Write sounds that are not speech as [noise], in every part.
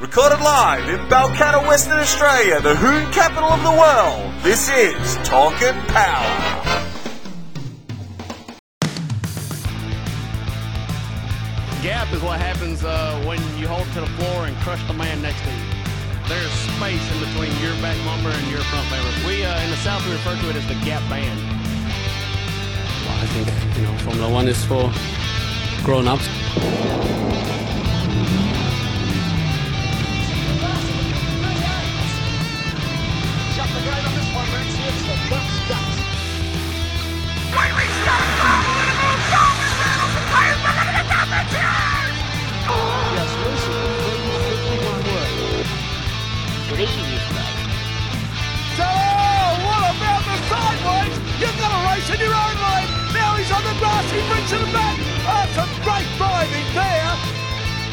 Recorded live in Balcatta, Western Australia, the Hoon capital of the world. This is Torque and Power. Gap is what happens uh, when you hold to the floor and crush the man next to you. There's space in between your back bumper and your front bumper. We uh, in the South we refer to it as the gap band. Well, I think you know Formula One is for grown-ups.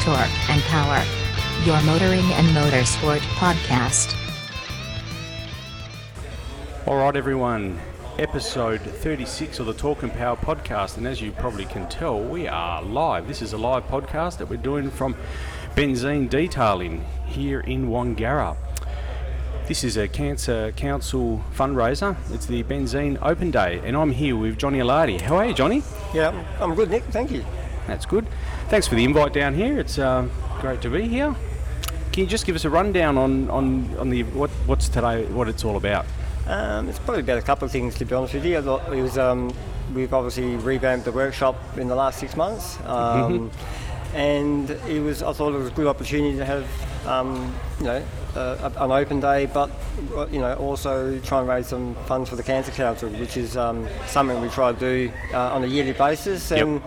Torque and Power. Your motoring and motorsport podcast. All right, everyone. Episode 36 of the Torque and Power podcast. And as you probably can tell, we are live. This is a live podcast that we're doing from Benzene Detailing here in Wangara. This is a Cancer Council fundraiser. It's the Benzene Open Day, and I'm here with Johnny Alardi. How are you, Johnny? Yeah, I'm good, Nick. Thank you. That's good. Thanks for the invite down here. It's uh, great to be here. Can you just give us a rundown on, on, on the what, what's today, what it's all about? Um, it's probably about a couple of things, to be honest with you. It was, um, we've obviously revamped the workshop in the last six months, um, and it was. I thought it was a good opportunity to have, um, you know, uh, an open day, but uh, you know, also try and raise some funds for the Cancer Council, which is um, something we try to do uh, on a yearly basis. Yep.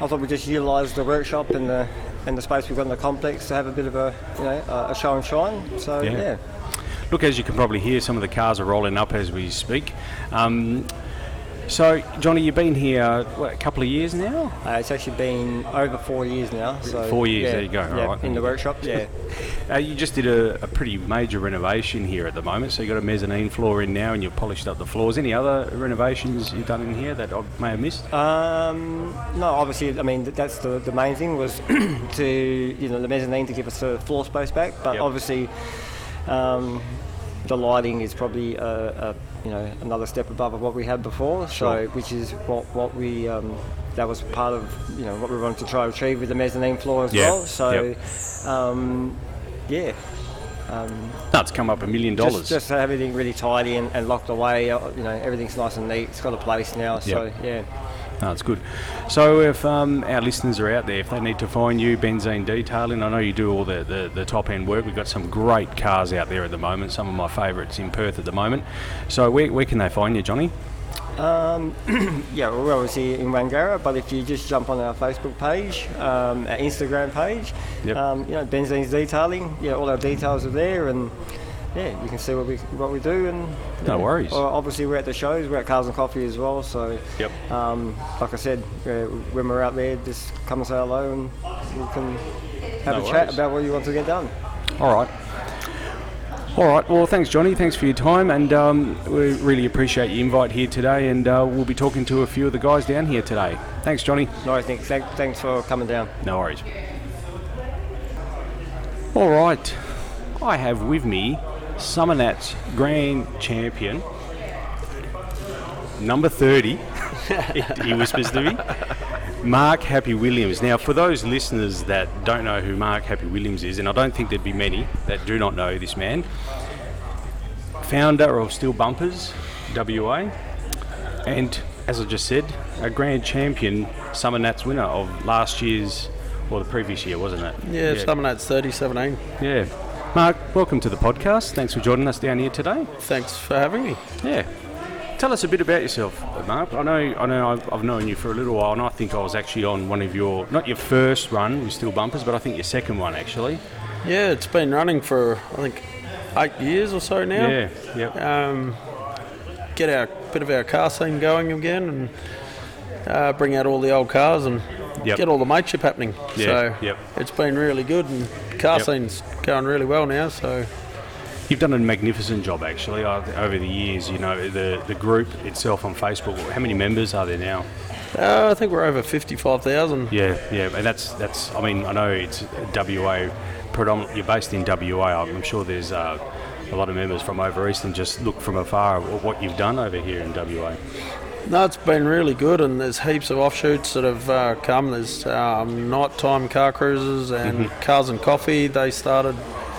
I thought we just utilise the workshop and the and the space we've got in the complex to have a bit of a, you know, a, a show and shine. So Yeah. yeah. Look, as you can probably hear, some of the cars are rolling up as we speak. Um, so, Johnny, you've been here what, a couple of years now. Uh, it's actually been over four years now. So Four years, yeah, there you go, Yeah, alright. in the workshop. Yeah. [laughs] Uh, you just did a, a pretty major renovation here at the moment. So you've got a mezzanine floor in now, and you've polished up the floors. Any other renovations you've done in here that I may have missed? um, no, obviously, I mean that's the, the main thing was [clears throat] to you know the mezzanine to give us the floor space back. But Yep. obviously, um, the lighting is probably a, a, you know another step above of what we had before. Sure. So which is what what we um, that was part of you know what we wanted to try to achieve with the mezzanine floor as Yeah, well. So yep. um, yeah. No, it's come up a million dollars. just have everything really tidy and, and locked away. uh, You know, everything's nice and neat. It's got a place now. So Yep. yeah. It's good. So, if um, our listeners are out there, if they need to find you, Benzene Detailing, I know you do all the, the, the top end work. We've got some great cars out there at the moment, some of my favourites in Perth at the moment. So, where, where can they find you, Johnny? Um, [clears throat] yeah, we're obviously in Wangara, but if you just jump on our Facebook page, um, our Instagram page, Yep. um, you know, Benzine's Detailing, yeah, all our details are there, and yeah, you can see what we what we do. And No worries. Or obviously, we're at the shows. We're at Cars and Coffee as well. So, Yep. um, like I said, uh, when we're out there, just come and say hello, and we can have No a chat about what you want to get done. All right. All right. Well, thanks, Johnny. Thanks for your time, and um, we really appreciate your invite here today. And uh, we'll be talking to a few of the guys down here today. Thanks, Johnny. No, I think thank, thanks for coming down. No worries. All right. I have with me Summernats Grand Champion, number 30. [laughs] he whispers to me. Mark Happy Williams. Now, for those listeners that don't know who Mark Happy Williams is, and I don't think there'd be many that do not know this man, founder of Steel Bumpers WA, and as I just said, a grand champion Summernats winner of last year's, or the previous year, wasn't it? Yeah, yeah. Summernats 3017. Yeah. Mark, welcome to the podcast. Thanks for joining us down here today. Thanks for having me. Yeah. Tell us a bit about yourself, Mark. I know, I know, I've, I've known you for a little while, and I think I was actually on one of your, not your first run with Steel Bumpers, but I think your second one actually. Yeah, it's been running for I think eight years or so now. Yeah. Yep. Um, get our bit of our car scene going again, and uh, bring out all the old cars and Yep. get all the mateship happening. Yeah, So yep. it's been really good, and car Yep. scene's going really well now. So You've done a magnificent job, actually, over the years. You know, the the group itself on Facebook. How many members are there now? uh, I think we're over fifty-five thousand. Yeah, yeah, and that's that's. I mean, I know it's WA predominantly you're based in WA. I'm sure there's uh, a lot of members from over east and just look from afar at what you've done over here in WA. No, it's been really good, and there's heaps of offshoots that have uh, come. There's um, nighttime car cruises and cars and coffee. They started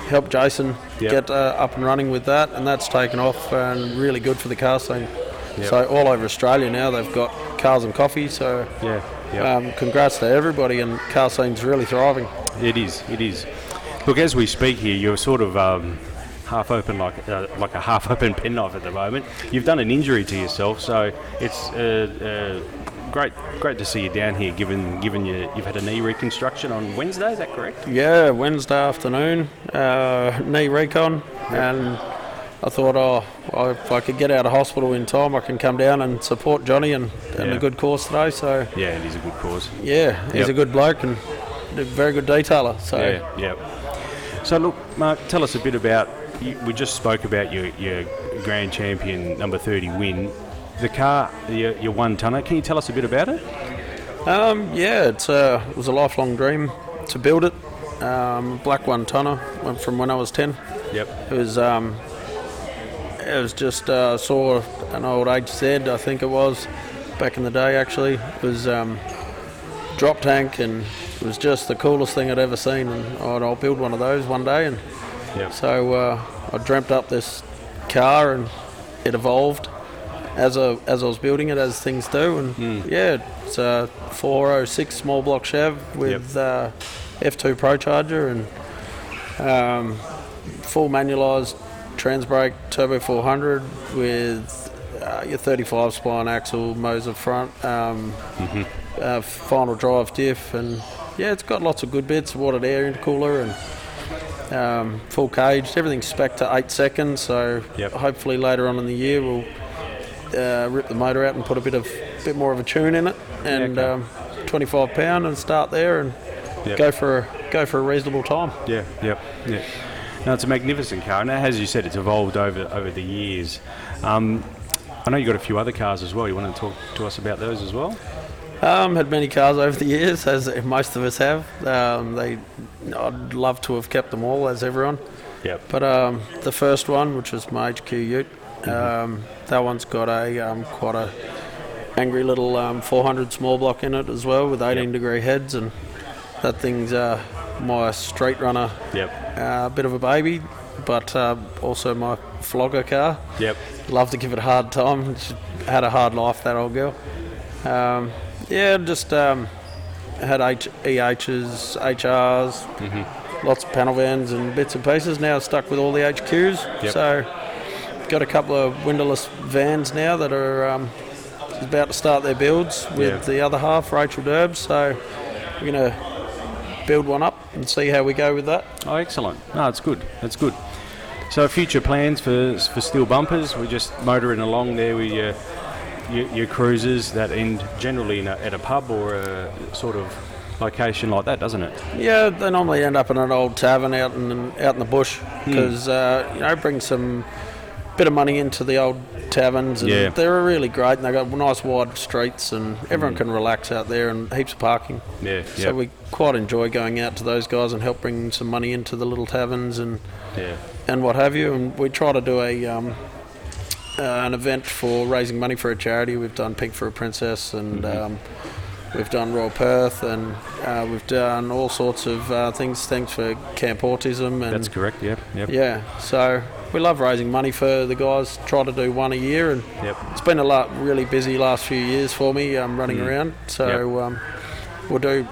help Jason Yep. get uh, up and running with that, and that's taken off and really good for the car scene. Yep. So all over Australia now they've got cars and coffee. So Yeah, yeah. um, congrats to everybody, and car scene's really thriving. It is. It is. Look, as we speak here, you're sort of um, half open, like uh, like a half [laughs] open penknife at the moment. You've done an injury to yourself, so it's uh, uh, great great to see you down here. Given given you you've had a knee reconstruction on Wednesday, is that correct? Yeah, Wednesday afternoon, uh, knee recon, and I thought, oh, well, if I could get out of hospital in time, I can come down and support Johnny and, and Yeah. a good course today. So Yeah, it is a good cause. yeah, he's Yep. a good bloke and a very good detailer. So Yeah, yeah. So look, Mark, tell us a bit about. You, we just spoke about your your grand champion number thirty win. The car, your, your one tonner. Can you tell us a bit about it? um, yeah, it's uh, it was a lifelong dream to build it. Um, black one tonner went from when I was ten. Yep. It was um, it was just uh, saw an old HZ, I think it was, back in the day. Actually, it was um, drop tank, and it was just the coolest thing I'd ever seen. And I'd, I'll build one of those one day. And Yep. so uh, I dreamt up this car, and it evolved as I as I was building it, as things do. And yeah, it's a 406 small block Chev with uh, F2 ProCharger and um, full manualised trans brake turbo 400 with uh, your 35 spline axle, Moser front, um, uh, final drive diff, and yeah, it's got lots of good bits, watered air intercooler and um, full caged. Everything's spec to eight seconds, so Yep. hopefully later on in the year we'll uh, rip the motor out and put a bit of bit more of a tune in it, and okay. um, 25 pound, and start there and Yep. go for a, go for a reasonable time. Yeah, yep, yeah. No, it's a magnificent car, and as you said, it's evolved over over the years. Um, I know you got a few other cars as well. You want to talk to us about those as well? Um, had many cars over the years, as most of us have. Um, they, I'd love to have kept them all, as everyone. Yep. But um, the first one, which was my HQ Ute, um, that one's got a um, quite a angry little um, 400 small block in it as well, with 18 Yep. degree heads, and that thing's uh, my straight runner, Yep. uh, bit of a baby, but uh, also my flogger car. Yep. Love to give it a hard time. She had a hard life, that old girl. Um, yeah, just um, had H- EHs, HRs, Mm-hmm. lots of panel vans and bits and pieces. Now stuck with all the HQs. Yep. So got a couple of windowless vans now that are um, about to start their builds with the other half, Rachel Derbs. So we're going to build one up and see how we go with that. Oh, excellent. No, it's good. That's good. So, future plans for for steel bumpers? We're just motoring along there with your your, your cruisers that end generally in a, at a pub or a sort of location like that, doesn't it? Yeah, they normally end up in an old tavern out in out in the bush Hmm. because uh, you know bring some bit of money into the old taverns and Yeah. they're really great and they've got nice wide streets and everyone can relax out there and heaps of parking. Hmm. Yeah. So yeah. we quite enjoy going out to those guys and help bring some money into the little taverns and yeah. and what have you. And we try to do a um, uh, an event for raising money for a charity. We've done Pink for a Princess, and Mm-hmm. um, we've done Royal Perth, and uh, we've done all sorts of uh, things. Things for Camp Autism, and That's correct. Yep. Yep. yeah. So we love raising money for the guys. Try to do one a year, and Yep. it's been a lot really busy last few years for me. um, running Mm. around, so um, we'll do.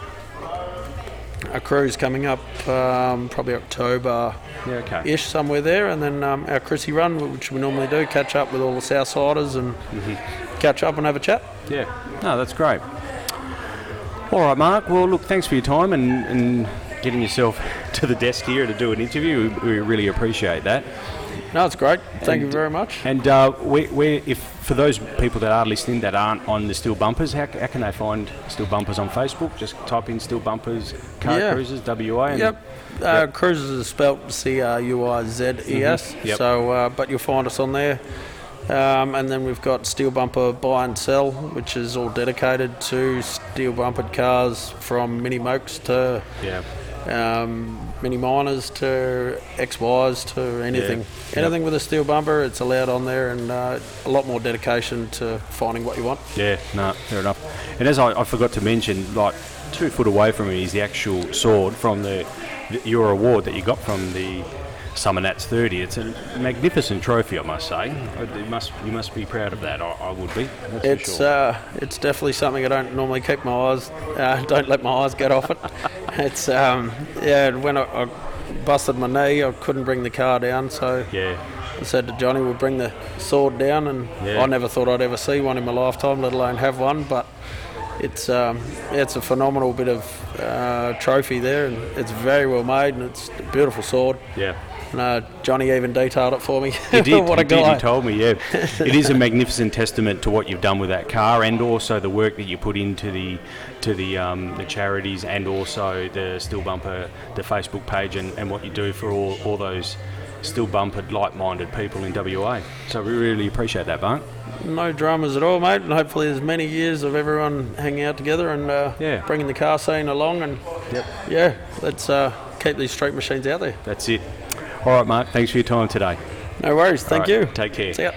A cruise coming up, um, probably October Yeah. Okay. ish somewhere there, and then um, our Chrissy run, which we normally do, catch up with all the Southsiders and catch up and have a chat. Yeah. No, that's great. All right, Mark. Well, look, thanks for your time and, and getting yourself [laughs] to the desk here to do an interview. We, we really appreciate that. No, it's great. Thank you very much. And uh, where, where, if for those people that are listening that aren't on the Steel Bumpers, how, how can they find Steel Bumpers on Facebook? Just type in Steel Bumpers Car Yeah. Cruisers WA. And Yep. Uh, Cruises is spelt C R U I Z E S. Mhm. Yep. So, uh, but you'll find us on there. Um, and then we've got Steel Bumper Buy and Sell, which is all dedicated to steel bumpered cars from mini mokes to Yeah. Um, Mini Minors to XYs to anything. Yeah. Anything with a steel bumper, it's allowed on there, and uh, a lot more dedication to finding what you want. Yeah, no, fair enough. And as I, I forgot to mention, like two foot away from me is the actual sword from the, the your award that you got from the Summernats 30. It's a magnificent trophy, I must say. You must you must be proud of that. I, I would be. It's sure. uh, it's definitely something I don't normally keep my eyes. Uh, [laughs] don't let my eyes get off it. [laughs] It's um, yeah. When I, I busted my knee, I couldn't bring the car down, so yeah, I said to Johnny, "We'll bring the sword down." And Yeah. I never thought I'd ever see one in my lifetime, let alone have one. But it's um, it's a phenomenal bit of uh, trophy there, and it's very well made, and it's a beautiful sword. yeah. Uh, Johnny even detailed it for me. He did. [laughs] what he a guy! did. He told me. Yeah, [laughs] it is a magnificent testament to what you've done with that car, and also the work that you put into the to the um, the charities, and also the Steel Bumper, the Facebook page, and, and what you do for all, all those still bumpered, like-minded people in WA. So we really appreciate that, Bart. No dramas at all, mate. And hopefully, there's many years of everyone hanging out together and uh, Yeah. bringing the car scene along. And yeah, let's uh, keep these street machines out there. That's it. All right, Mark. Thanks for your time today. No worries. Thank All right, you. Take care. See ya.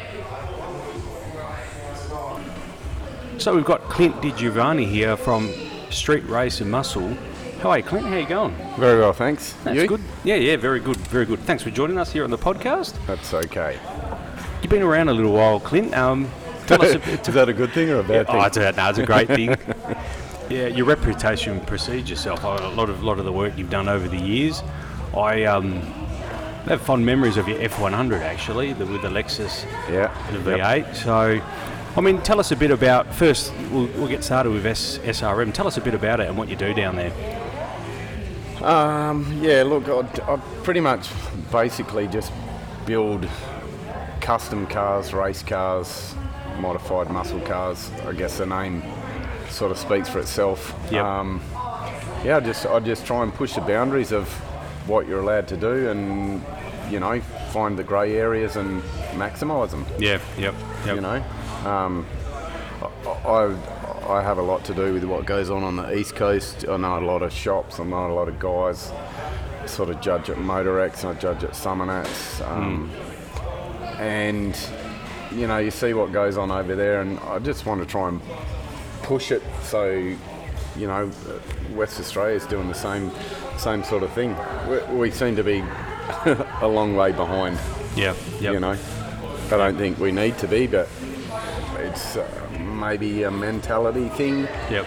So we've got Clint Di Giovanni here from Street Race and Muscle. How are you, Clint? How you going? Very well, thanks. That's you? good. Yeah, yeah, very good, very good. Thanks for joining us here on the podcast. That's okay. You've been around a little while, Clint. Um, tell us a [laughs] bit. Is that a good thing or a bad oh, thing? it's a, no, it's a great [laughs] thing. yeah, your reputation precedes yourself. A lot of lot of the work you've done over the years. I um, have fond memories of your F100 actually, the, with the Lexus, yeah. the V8. So, I mean, tell us a bit about. First, we'll, we'll get started with S, SRM. Tell us a bit about it and what you do down there. Um, yeah, look, I, I pretty much basically just build custom cars, race cars, modified muscle cars. I guess the name sort of speaks for itself. Yep. Um, yeah, I just I just try and push the boundaries of what you're allowed to do, and you know, find the grey areas and maximise them. Yeah. Yep. Yep. you know. Um, I, I have a lot to do with what goes on on the east coast. I know a lot of shops. I know a lot of guys. Sort of judge at Motorex and I judge at Summernats. Um, And you know, you see what goes on over there, and I just want to try and push it so you know West Australia is doing the same same sort of thing. We, we seem to be [laughs] a long way behind Yeah. Yep. you know. I don't think we need to be, but it's uh, maybe a mentality thing. Yep.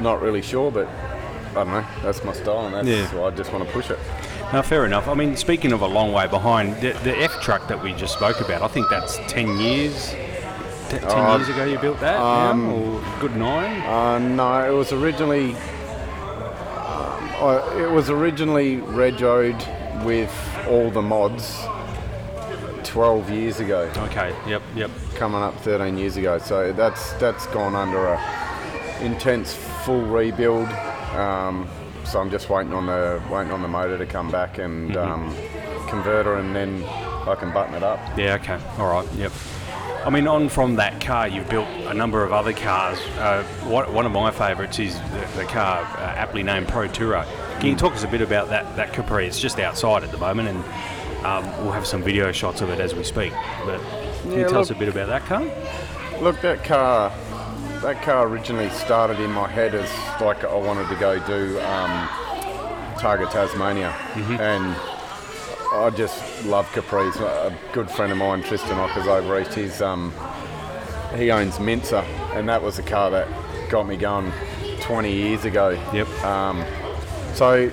Not really sure, but I don't know. That's my style, and that's Yeah. why I just want to push it. Now, fair enough. I mean, speaking of a long way behind, the, the F truck that we just spoke about, I think that's 10 years. T- 10 Uh, years ago you built that? um, now, or good nine? Uh, no, it was originally. Um, it was originally regoed with all the mods 12 years ago. Okay, yep, yep. coming up 13 years ago. So that's that's gone under a intense full rebuild. Um, so I'm just waiting on the waiting on the motor to come back and um, converter, and then I can button it up. Yeah, okay. All right, yep. I mean, on from that car, you've built a number of other cars. Uh, one, one of my favourites is the, the car uh, aptly named Pro Tourer. Can you talk us a bit about that, that Capri? It's just outside at the moment, and um, we'll have some video shots of it as we speak. But can you Yeah, tell us a bit about that car? Look, that car, that car originally started in my head as like I wanted to go do um, Targa Tasmania, and I just love Capris. A good friend of mine, Tristan Ockers over east, he's um, he owns Mincer, and that was the car that got me going 20 years ago. Yep. Um, so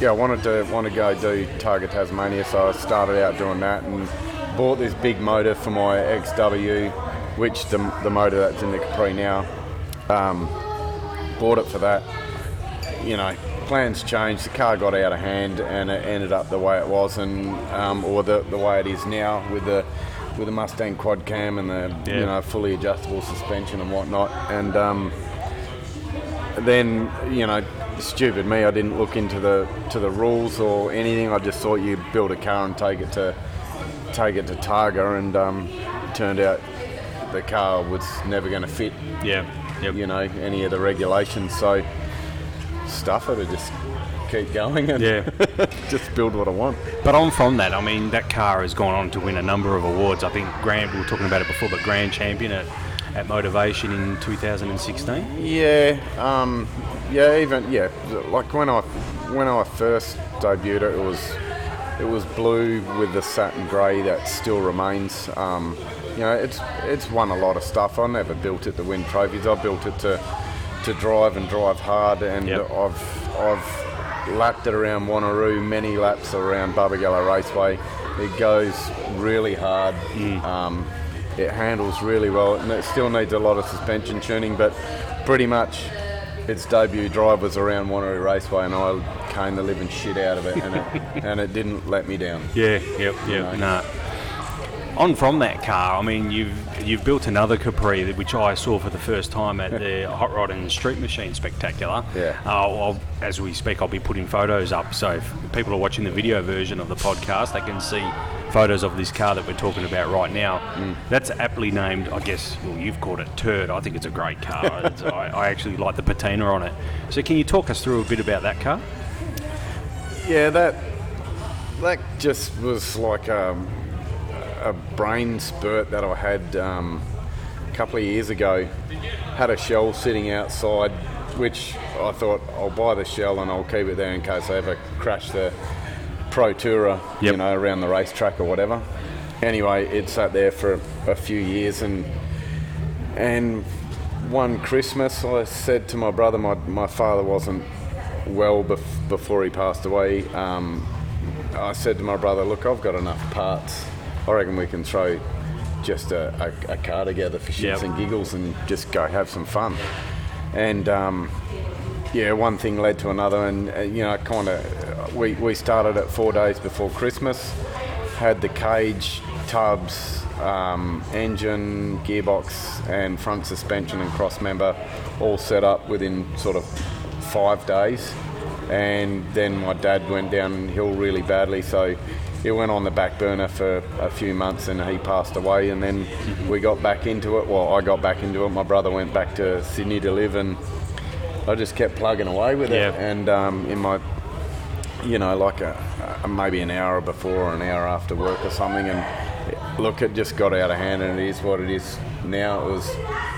yeah, I wanted to want to go do Targa Tasmania, so I started out doing that and bought this big motor for my XW, which the, the motor that's in the Capri now. Um, bought it for that. You know, plans changed. The car got out of hand, and it ended up the way it was, and um, or the, the way it is now with the with the Mustang quad cam and the Yeah. you know fully adjustable suspension and whatnot. And um, then you know stupid me i didn't look into the to the rules or anything i just thought you build a car and take it to take it to targa and um, it turned out the car was never going to fit Yeah, yep. you know any of the regulations so stuff it i just keep going and Yeah. [laughs] just build what I want. But on from that, I mean, that car has gone on to win a number of awards. I think Grand, we were talking about it before, but Grand Champion at, at Motorvation in 2016. Yeah, um, yeah, even yeah, like when I when I first debuted it, it was it was blue with the satin grey that still remains. Um, you know, it's it's won a lot of stuff. I never built it to win trophies. I built it to to drive and drive hard, and Yep. I've I've lapped it around Wanneroo, many laps around Barbagallo Raceway. It goes really hard. Um, it handles really well, and it still needs a lot of suspension tuning, but pretty much its debut drive was around Wanneroo Raceway, and I came the living shit out of it, and it, [laughs] and it didn't let me down. Yeah, yep, yep. Nah. On from that car, I mean, you've you've built another Capri, which I saw for the first time at the [laughs] Hot Rod and Street Machine Spectacular. Yeah. Uh, as we speak, I'll be putting photos up, so if people are watching the video version of the podcast, they can see photos of this car that we're talking about right now. Mm. That's aptly named, I guess. Well, you've called it Turd. I think it's a great car. [laughs] I, I actually like the patina on it. So, can you talk us through a bit about that car? Yeah, that that just was like um, a brain spurt that I had um, a couple of years ago. Had a shell sitting outside, which I thought I'll buy the shell and I'll keep it there in case I ever crash the Pro Tourer, you know, around the racetrack or whatever. Anyway, it sat there for a few years and and one Christmas, I said to my brother, my, my father wasn't well bef- before he passed away. Um, I said to my brother, Look, I've got enough parts. I reckon we can throw just a, a, a car together for shits Yep. and giggles and just go have some fun. And um, yeah, one thing led to another, and uh, you know, kind of, we, we started it four days before Christmas, had the cage, tubs, um, engine, gearbox, and front suspension and cross member all set up within sort of five days. And then my dad went downhill really badly, so it went on the back burner for a few months and he passed away. And then we got back into it. Well, I got back into it. My brother went back to Sydney to live, and I just kept plugging away with Yeah. it. And um, in my, you know, like a, a maybe an hour before or an hour after work or something, and look, it just got out of hand, and it is what it is now. It was,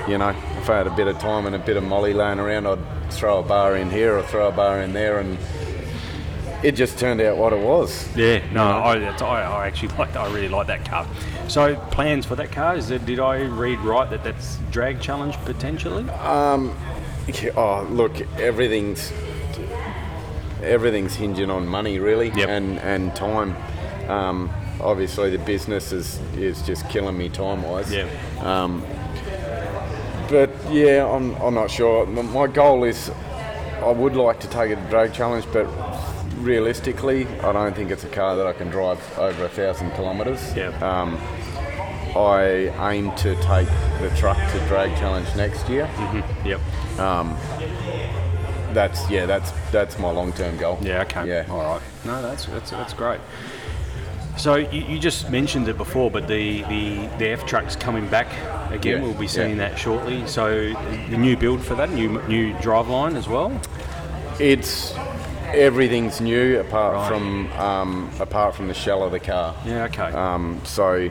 you know, if I had a bit of time and a bit of molly laying around, I'd throw a bar in here or throw a bar in there, and it just turned out what it was. Yeah, no, I, I, I actually [laughs] like. I really like that car. So, plans for that car? Is it, did I read right that that's drag challenge potentially? Yeah, oh, look, everything's everything's hinging on money, really, Yep. and and time. Um, obviously, the business is is just killing me time wise. Yeah. Um, but yeah, I'm, I'm not sure. My goal is I would like to take a drag challenge, but realistically, I don't think it's a car that I can drive over a thousand kilometres. Yeah. Um, I aim to take the truck to drag challenge next year. Yep. Um, That's yeah, that's that's my long term goal. Yeah. Okay. Yeah. All right. No, that's that's that's great. So you, you just mentioned it before, but the, the, the F truck's coming back again. Yeah, We'll be seeing yeah. that shortly. So the new build for that, new new drive line as well. It's everything's new apart Right. from um, apart from the shell of the car. Yeah. Okay. Um, so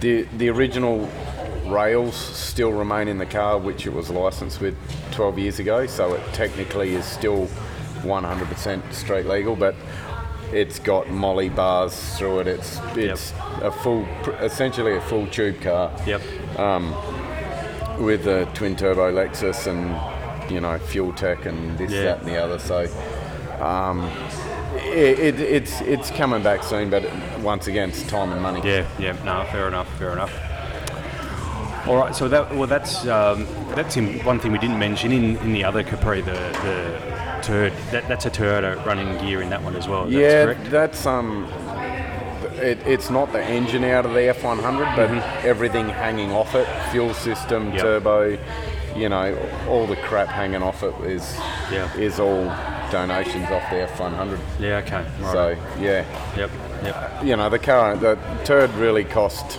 the the original rails still remain in the car, which it was licensed with 12 years ago. So it technically is still 100% street legal, but it's got molly bars through it. It's it's a full, essentially a full tube car yep. with a twin turbo Lexus and you know FuelTech and this, Yeah. that, and the other. So um, it, it, it's it's coming back soon, but once again, it's time and money. Yeah, yeah, no, fair enough, fair enough. All right, so that well, that's um, that's in, one thing we didn't mention in, in the other Capri, the the turd. That, that's a Toyota running gear in that one as well. That's yeah, correct. that's um, it, it's not the engine out of the F100, but everything hanging off it, fuel system, Mm-hmm. Yep. turbo, you know, all the crap hanging off it is Yeah. is all donations off the F100. Yeah, okay. Right. So yeah, yep, yep. you know, the car, the turd really cost.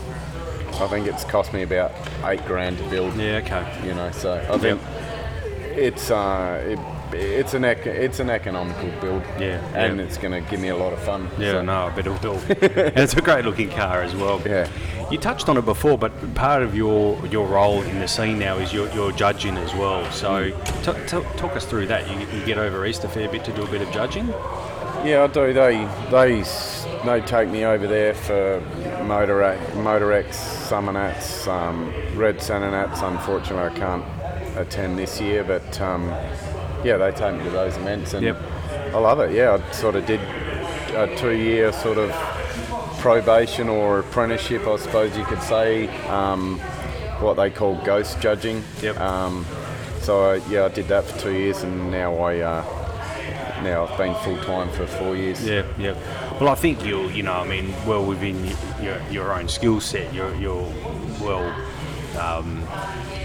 I think it's cost me about eight grand to build. Yeah, okay. You know, so I think it's uh, it, it's an ec- it's an economical build. Yeah, and yeah. it's going to give me a lot of fun. Yeah, so- no, I bet it will. [laughs] and it's a great looking car as well. Yeah. You touched on it before, but part of your your role in the scene now is your, your judging as well. So t- t- talk us through that. You, you get over east a fair bit to do a bit of judging. Yeah, I do. They they they take me over there for Motor Motorex, Summernats, um, Red CentreNATS. Unfortunately, I can't attend this year, but um, yeah, they take me to those events, and Yep. I love it. Yeah, I sort of did a two-year sort of probation or apprenticeship, I suppose you could say, um, what they call ghost judging. Yep. Um, so uh, yeah, I did that for two years, and now I. Uh, now I've been full time for four years. Yeah, yeah. Well, I think you're, you know, I mean, well within your, your own skill set. You're, you're well um,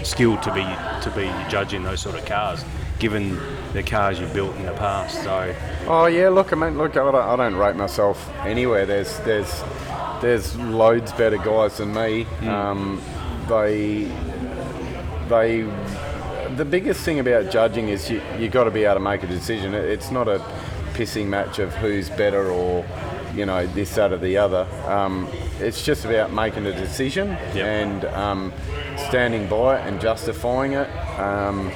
skilled to be to be judging those sort of cars, given the cars you've built in the past. So, Oh yeah, look, I mean, look, I don't, I don't rate myself anywhere. There's there's there's loads better guys than me. Um, they they the biggest thing about judging is you you got to be able to make a decision. It- It's not a pissing match of who's better or you know this that or the other. Um, it's just about making a decision Yep. and um, standing by it and justifying it. Um,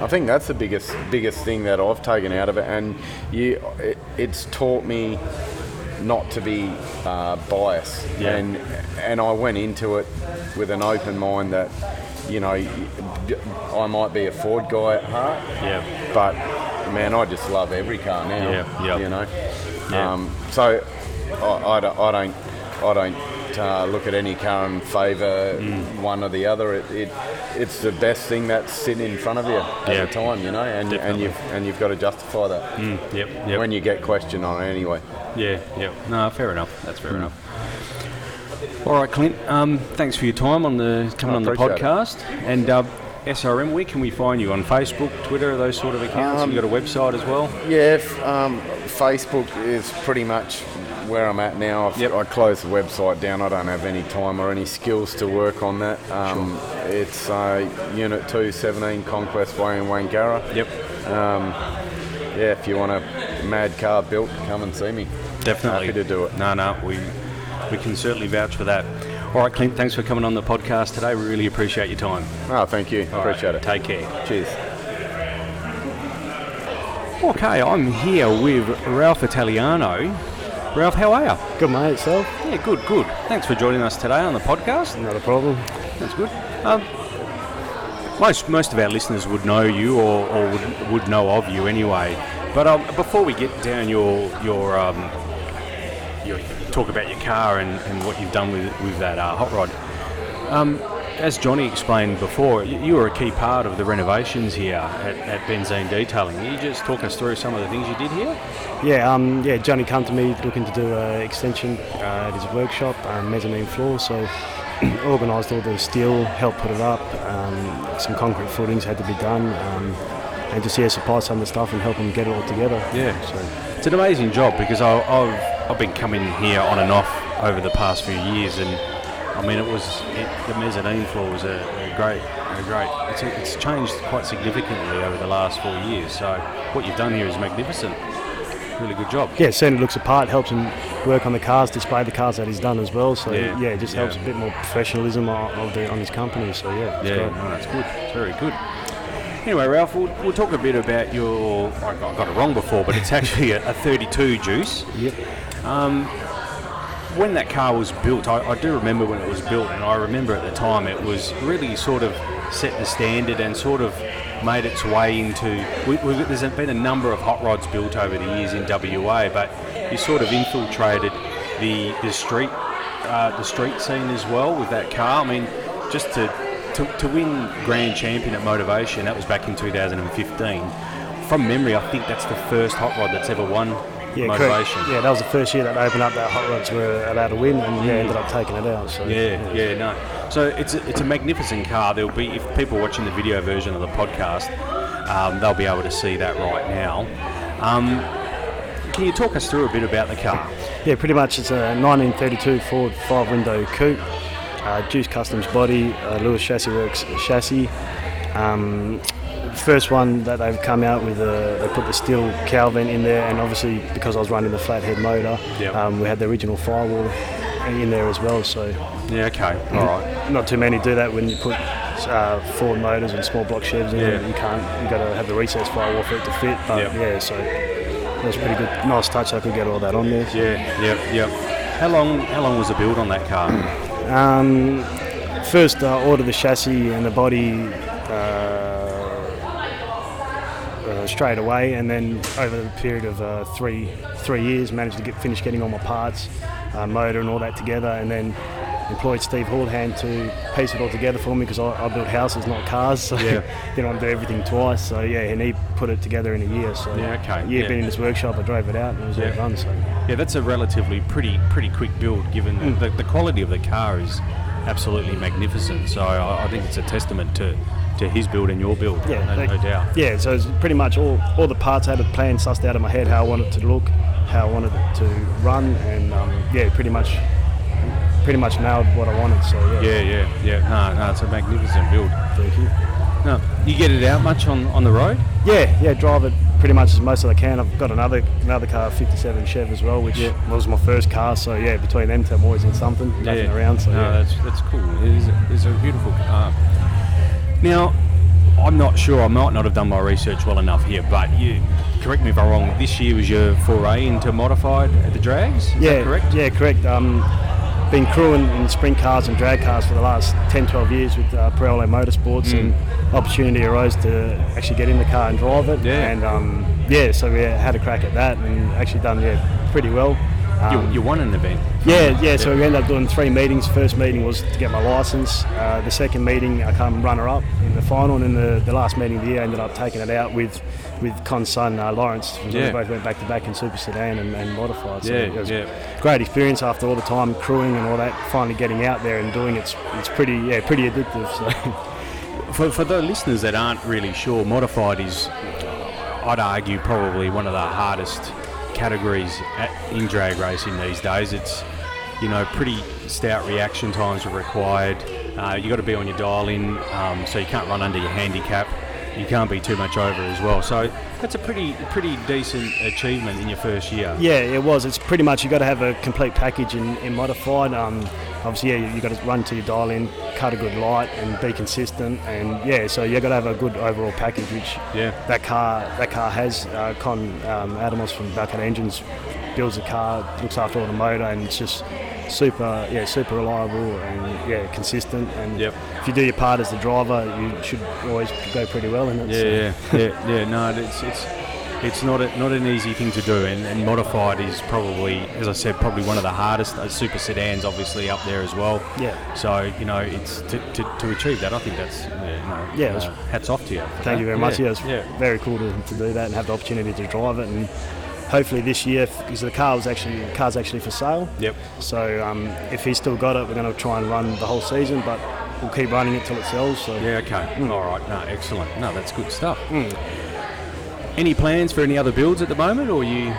I think that's the biggest biggest thing that I've taken out of it, and you, it, it's taught me not to be uh, biased, Yeah. and and I went into it with an open mind that you know I might be a Ford guy at heart, yeah, but man, I just love every car now. Yeah, yeah. You know, Yeah. um, so I, I I don't, I don't uh, look at any car and favour Mm. one or the other. It, it, it's the best thing that's sitting in front of you at Yeah. the time, you know, and, and you've and you've got to justify that mm, yep, yep. when you get questioned on it anyway. Yeah, yeah. No, fair enough. That's fair enough. All right, Clint. Um, thanks for your time on the coming on the appreciate it. podcast. And uh, SRM, where can we find you on Facebook, Twitter, those sort of accounts? Um, you got a website as well. Yeah, f- um, Facebook is pretty much where I'm at now. I've, Yep. I closed the website down. I don't have any time or any skills to work on that. Um, It's uh, Unit 217 Conquest Way in Wangara. Yep, Um, yeah, if you want a mad car built, come and see me. definitely. Happy to do it. No, no, we we can certainly vouch for that. All right, Clint. Thanks for coming on the podcast today. We really appreciate your time. Oh, thank you. All right, Appreciate it. Take care. Cheers. Okay, I'm here with Ralph Italiano. Ralph, how are you? Good mate, yourself? Yeah, good, good. Thanks for joining us today on the podcast. Not a problem. That's good. Um, most most of our listeners would know you or, or would, would know of you anyway. But um, before we get down your your um, your talk about your car and, and what you've done with with that uh, hot rod. Um, as Johnny explained before, you, were a key part of the renovations here at, at Benzene Detailing. Can you just talk us through some of the things you did here? Yeah, um, yeah. Johnny came to me looking to do an extension uh, at his workshop, um, mezzanine floor. So [clears throat] organised all the steel, helped put it up. Um, some concrete footings had to be done, um, and just yeah, supply some of the stuff and help him get it all together. Yeah. So It's an amazing job because I, I've I've been coming here on and off over the past few years, and I mean it was it, the mezzanine floor was a, a great a great. It's, it's changed quite significantly over the last four years. So what you've done here is magnificent. Really good job. yeah, certainly looks apart. Helps him work on the cars, display the cars that he's done as well. So Yeah, yeah, it just yeah. helps a bit more professionalism of, of the, on his company. So yeah, it's Yeah, great. no, that's good. It's very good. Anyway, Ralph, we'll, we'll talk a bit about your. I got, I got it wrong before, but it's actually a, a 32 deuce. Yep. Um, when that car was built, I, I do remember when it was built, and I remember at the time it was really sort of set the standard and sort of made its way into. We, we, there's been a number of hot rods built over the years in WA, but you sort of infiltrated the the street uh, the street scene as well with that car. I mean, just to, to to win grand champion at Motorvation, that was back in 2015. From memory, I think that's the first hot rod that's ever won Yeah, correct. Yeah, that was the first year that opened up that hot rods were allowed to win, and yeah, ended up taking it out. So Yeah, yeah, no. So it's a, it's a magnificent car. There'll be if people are watching the video version of the podcast, um, they'll be able to see that right now. Um, can you talk us through a bit about the car? Yeah, pretty much it's a 1932 Ford five-window coupe, uh, Deuce Customs body, uh, Lewis Chassis Works chassis, um, first one that they've come out with, uh, they put the steel cowl vent in there, and obviously because I was running the flathead motor, Yep. um, we had the original firewall in there as well. So Yeah, okay. All right. not too many do that when you put uh, Ford motors and small block Chevs in. Yeah. You can't. You got to have the recess firewall for it to fit. But Yep. yeah, so that was pretty good. Nice touch. I could get all that on there. Yeah, yep, yep. How long how long was the build on that car? Um, first, uh, ordered the chassis and the body uh, straight away, and then over the period of uh, three three years, managed to get finish getting all my parts, uh, motor and all that together, and then employed Steve Hallhand to piece it all together for me because I, I build houses, not cars, [laughs] so Yeah. want to do everything twice. So yeah, and he put it together in a year. So Yeah, okay, year yeah. been in his workshop, I drove it out and it was Yeah. all done. So Yeah, that's a relatively pretty pretty quick build given Mm. the, the, the quality of the car is absolutely magnificent. So I, I think it's a testament to, to his build and your build, Yeah, no, they- no doubt. Yeah, so it's pretty much all, all the parts I had a plan sussed out of my head how I wanted it to look, how I wanted it to run, and um, yeah, pretty much pretty much nailed what I wanted. So yeah, Yeah, yeah, yeah. No, no, it's a magnificent build. thank you. No, you get it out much on, on the road? Yeah, yeah, drive it pretty much as most as I can. I've got another another car, 57 Chev as well, which was my first car. So yeah, between them two, I'm always in something, nothing around. So no, yeah. that's that's cool. It is, it's a beautiful car. Now, I'm not sure. I might not have done my research well enough here, but you correct me if I'm wrong. This year was your foray into modified at the drags. Yeah, correct? Yeah, correct. Um, been crewing in sprint cars and drag cars for the last 10, 12 years with uh, Pirelli Motorsports, Mm. and opportunity arose to actually get in the car and drive it. Yeah. And um, yeah, so we had a crack at that and actually done yeah pretty well. You, Um, you won an event. yeah, yeah. So we ended up doing three meetings. First meeting was to get my license. Uh, the second meeting, I come runner up in the final, and then the, the last meeting of the year, I ended up taking it out with with Con's son uh, Lawrence. Yeah. We both went back to back in super sedan and, and modified. So Yeah, it was yeah. great experience after all the time crewing and all that. Finally getting out there and doing it's it's pretty yeah pretty addictive. So [laughs] For, for the listeners that aren't really sure, modified is, I'd argue, probably one of the hardest categories at, in drag racing these days. It's, you know, pretty stout reaction times are required. Uh, you got to be on your dial in, um, so you can't run under your handicap. You can't be too much over as well. So that's a pretty pretty decent achievement in your first year. Yeah, it was. It's pretty much you got to have a complete package in, in modified. Um, obviously, yeah, you, you got to run to your dial in, cut a good light, and be consistent. And yeah, so you've got to have a good overall package, which Yeah. that car that car has. Uh, Con um, Adamos from Balkan Engines builds the car, looks after all the motor, and it's just super, yeah, super reliable and yeah, consistent. And Yep. if you do your part as the driver, you should always go pretty well in it. so- Yeah, yeah, yeah, yeah. No, it's it's it's not a, not an easy thing to do, and, and modified is probably, as I said, probably one of the hardest. Uh, super sedans, obviously, up there as well. Yeah. So you know, it's to, to, to achieve that. I think that's yeah, you know, Yeah, was- uh, hats off to you. Thank that. you very much. Yeah, Yeah, it's yeah. very cool to, to do that and have the opportunity to drive it. And hopefully this year, because the car was actually the car's actually for sale. Yep. So um, if he's still got it, we're going to try and run the whole season, but we'll keep running it till it sells. So Yeah. Okay. All right. No. Excellent. No, that's good stuff. Mm. Any plans for any other builds at the moment, or you?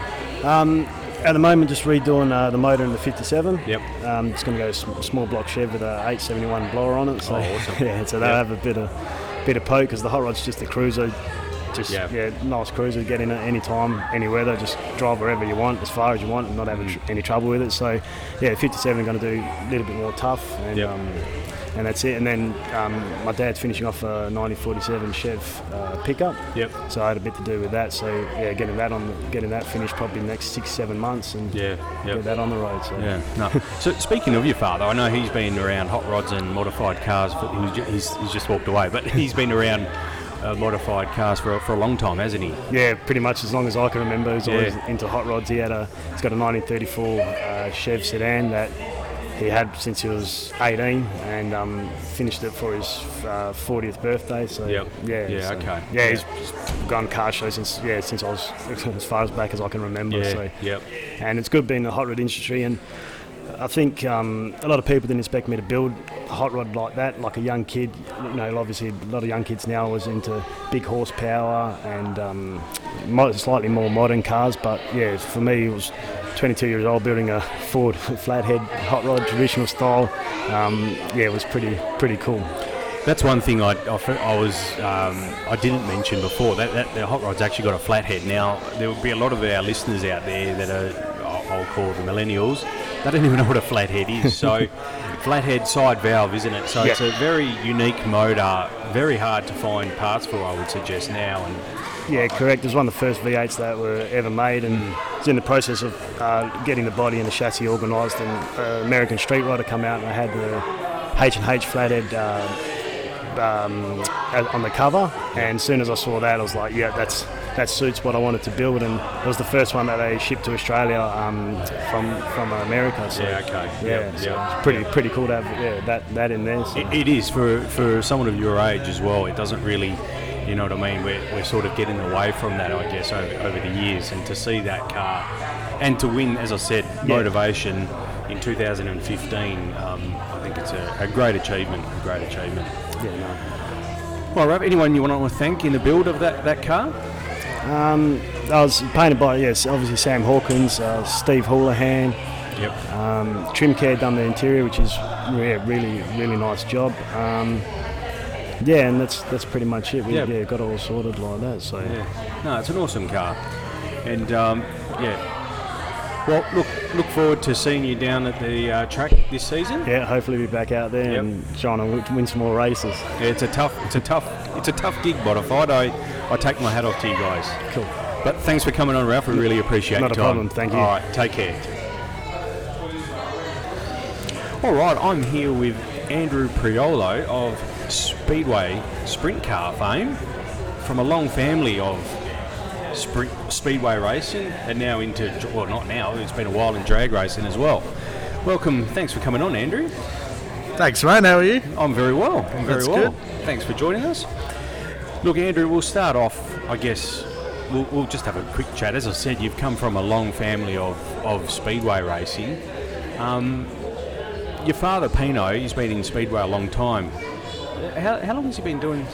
Um, at the moment, just redoing uh, the motor in the 57. Yep. Um, it's going to go s- small block Chev with a 871 blower on it. So Oh, [laughs] awesome. yeah, so they'll Yep. have a bit of bit of poke because the hot rod's just a cruiser. Just Yep. yeah, nice cruiser. Get in it any time, any weather. Just drive wherever you want, as far as you want, and not have Mm. tr- any trouble with it. So yeah, 57 going to do a little bit more tough, and Yep. um, and that's it. And then um, my dad's finishing off a 1947 Chev uh, pickup. Yep. So I had a bit to do with that. So yeah, getting that on, getting that finished probably the next six, seven months, and Yeah. Yep. get that on the road. So Yeah, no. So speaking of your father, I know he's been around hot rods and modified cars. He's, he's just walked away, but he's been around uh, modified cars for, for a long time, hasn't he? Yeah, pretty much as long as I can remember. He's always Yeah. into hot rods. He had a, he's got a 1934 uh, Chev sedan that he had since he was 18, and um, finished it for his uh, 40th birthday. So Yep. yeah, Yeah, so- okay. Yeah, Yeah. he's gone car show since yeah since I was [laughs] as far as back as I can remember. Yeah, So yep. and it's good being in the hot rod industry and. I think um, a lot of people didn't expect me to build a hot rod like that, like a young kid. You know, obviously a lot of young kids now was into big horsepower and um, slightly more modern cars. But yeah, for me, it was 22 years old building a Ford [laughs] flathead hot rod, traditional style. Um, yeah, it was pretty pretty cool. That's one thing I, I, I was um, I didn't mention before. That, that the hot rod's actually got a flathead. Now there will be a lot of our listeners out there that are I'll call the millennials. They don't even know what a flathead is. So [laughs] flathead side valve, isn't it? So it's a very unique motor. Very hard to find parts for. I would suggest now. And Yeah, correct. It was one of the first V8s that were ever made, and it's in the process of uh, getting the body and the chassis organised. And uh, American Street Rider come out, and I had the H and H flathead uh, um, on the cover. And as soon as I saw that, I was like, "Yeah, that's that suits what I wanted to build." And it was the first one that they shipped to Australia um, from from America. So Yeah, okay. yeah, Yep, so it's pretty pretty cool to have yeah, that that in there. So. It, it is for for someone of your age as well. It doesn't really, you know what I mean. We're, we're sort of getting away from that, I guess, over, over the years, and to see that car and to win, as I said, Motorvation in 2015. Um, I think it's a, a great achievement. A great achievement. yeah, no. Well, Rob, anyone you want to thank in the build of that, that car? Um, I was painted by yes, obviously Sam Hawkins, uh, Steve Houlihan. Yep. Um, Trim Care done the interior, which is yeah, really really nice job. Um, yeah, and that's that's pretty much it. We Yeah. yeah. got it all sorted like that. So Yeah. No, it's an awesome car, and um, yeah. Well, look look forward to seeing you down at the uh, track this season. yeah, hopefully be back out there Yep. and trying to win- some more races. Yeah, it's a tough, it's a tough, it's a tough gig, Modified. I, I take my hat off to you guys. Cool. But thanks for coming on, Ralph. We really appreciate it. Not a time. problem, thank you. All right, take care. All right, I'm here with Andrew Priolo of Speedway Sprint Car fame, from a long family of speedway racing, and now into well, not now. It's been a while in drag racing as well. Welcome. Thanks for coming on, Andrew. Thanks, mate. How are you? I'm very well. I'm very That's well. good. Thanks for joining us. Look, Andrew, we'll start off, I guess, we'll, we'll just have a quick chat. As I said, you've come from a long family of, of speedway racing. Um, your father, Pino, he's been in speedway a long time. How, how long has he been doing,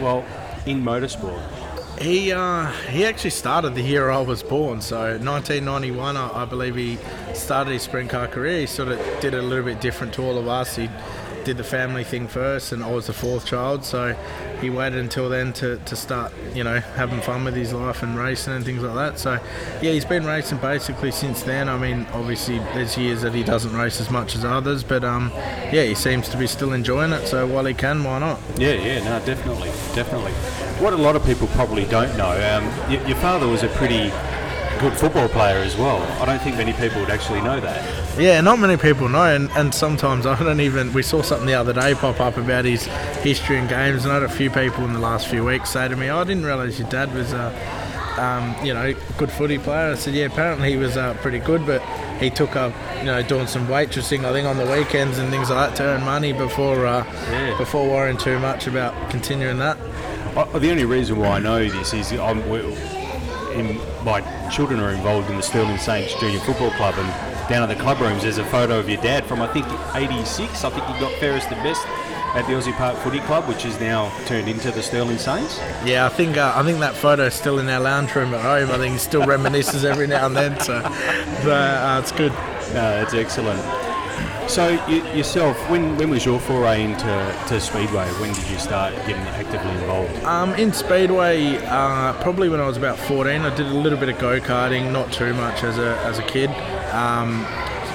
well, in motorsport? He uh, he actually started the year I was born, so 1991, I, I believe he started his sprint car career. He sort of did it a little bit different to all of us. He did the family thing first, and I was the fourth child, so he waited until then to, to start, you know, having fun with his life and racing and things like that. So, yeah, he's been racing basically since then. I mean, obviously there's years that he doesn't race as much as others, but um, yeah, he seems to be still enjoying it. So while he can, why not? Yeah, yeah, no, definitely, definitely. What a lot of people probably don't know, um, y- your father was a pretty good football player as well. I don't think many people would actually know that. Yeah, not many people know, and, and sometimes [laughs] I don't even. We saw something the other day pop up about his history in games, and I had a few people in the last few weeks say to me, "Oh, "I didn't realise your dad was a, um, you know, good footy player." I said, "Yeah, apparently he was uh, pretty good, but he took up, you know, doing some waitressing, I think, on the weekends and things like that to earn money before uh, Yeah. before worrying too much about continuing that." The only reason why I know this is I'm, in, my children are involved in the Stirling Saints Junior Football Club, and down at the club rooms there's a photo of your dad from I think '86. I think he got fairest the best at the Aussie Park Footy Club, which is now turned into the Stirling Saints. Yeah, I think uh, I think that photo is still in our lounge room at home. I think he still reminisces every now and then, so, so uh, it's good. No, that's excellent. So you, yourself, when when was your foray into to speedway? When did you start getting actively involved? Um, in Speedway, uh, probably when I was about 14, I did a little bit of go karting, not too much as a, as a kid. Um,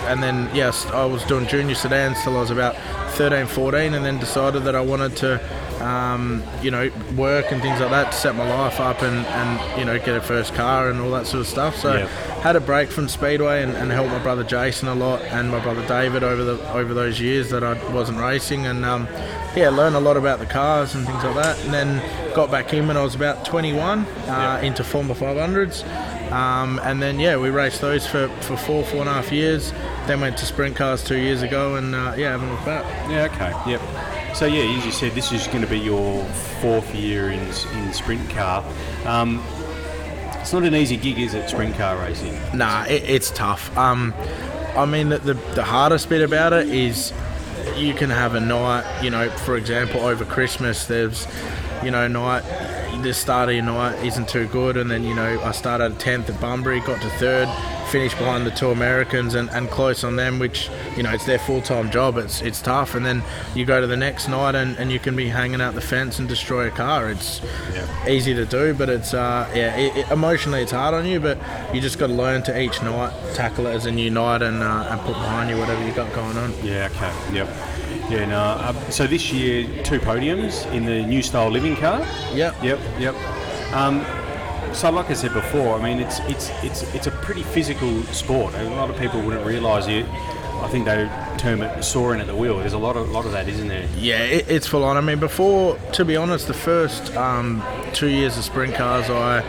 and then, yes, I was doing junior sedans till I was about 13, 14, and then decided that I wanted to, um, you know, work and things like that to set my life up and, and, you know, get a first car and all that sort of stuff. So, Yeah. had a break from Speedway and, and helped my brother Jason a lot and my brother David over the over those years that I wasn't racing and um, yeah, learned a lot about the cars and things like that. And then got back in when I was about 21 uh, into Formula 500s. Um, and then yeah, we raced those for, for four four and a half years. Then went to sprint cars two years ago, and uh, yeah, haven't looked back. Yeah, okay, yep. So yeah, as you said, this is going to be your fourth year in in sprint car. Um, it's not an easy gig, is it? Sprint car racing. Nah, it, it's tough. Um, I mean, the, the, the hardest bit about it is you can have a night, you know, for example, over Christmas, there's you know, night this start of your night isn't too good, and then you know I started tenth at Bunbury, got to third, finished behind the two Americans and, and close on them, which you know it's their full time job. It's it's tough, and then you go to the next night and, and you can be hanging out the fence and destroy a car. It's easy to do, but it's uh, yeah, it, it- emotionally it's hard on you, but you just got to learn to each night tackle it as a new night and uh, and put behind you whatever you got going on. Yeah, okay. Yep. Yeah, no. Uh, so this year, two podiums in the Nu Style Living car. Yep. Yep. Yep. Um, so, like I said before, I mean, it's it's it's it's a pretty physical sport. A lot of people wouldn't realise it. I think they term it sawing at the wheel. There's a lot of lot of that, isn't there? Yeah, it, it's full on. I mean, before, to be honest, the first um, two years of sprint cars, I,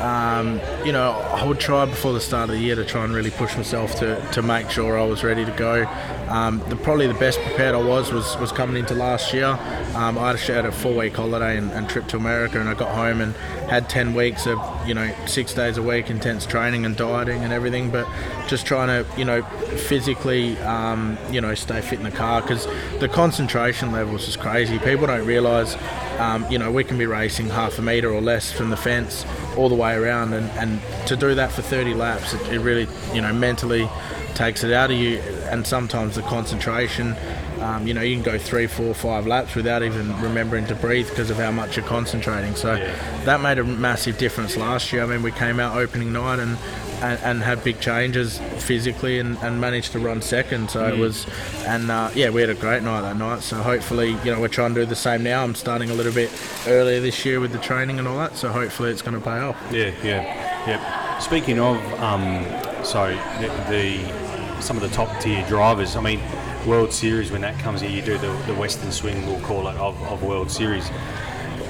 um, you know, I would try before the start of the year to try and really push myself to, to make sure I was ready to go. Um, the, probably the best prepared I was was, was coming into last year. Um, I had a four week holiday and, and trip to America, and I got home and had 10 weeks of, you know, six days a week, intense training and dieting and everything, but just trying to, you know, physically, um, you know, stay fit in the car because the concentration levels is crazy. People don't realise, um, you know, we can be racing half a metre or less from the fence all the way around, and, and to do that for 30 laps, it, it really, you know, mentally takes it out of you, and sometimes the concentration. Um, you know, you can go three, four, five laps without even remembering to breathe because of how much you're concentrating. So that made a massive difference last year. I mean, we came out opening night and and, and had big changes physically and, and managed to run second. So it Mm. was, and uh, yeah, we had a great night that night. So hopefully, you know, we're trying to do the same now. I'm starting a little bit earlier this year with the training and all that. So hopefully, it's going to pay off. Yeah, yeah, yep. Speaking of, um, so the, the some of the top tier drivers. I mean, World Series when that comes here, you do the, the Western swing, we'll call it, of, of World Series.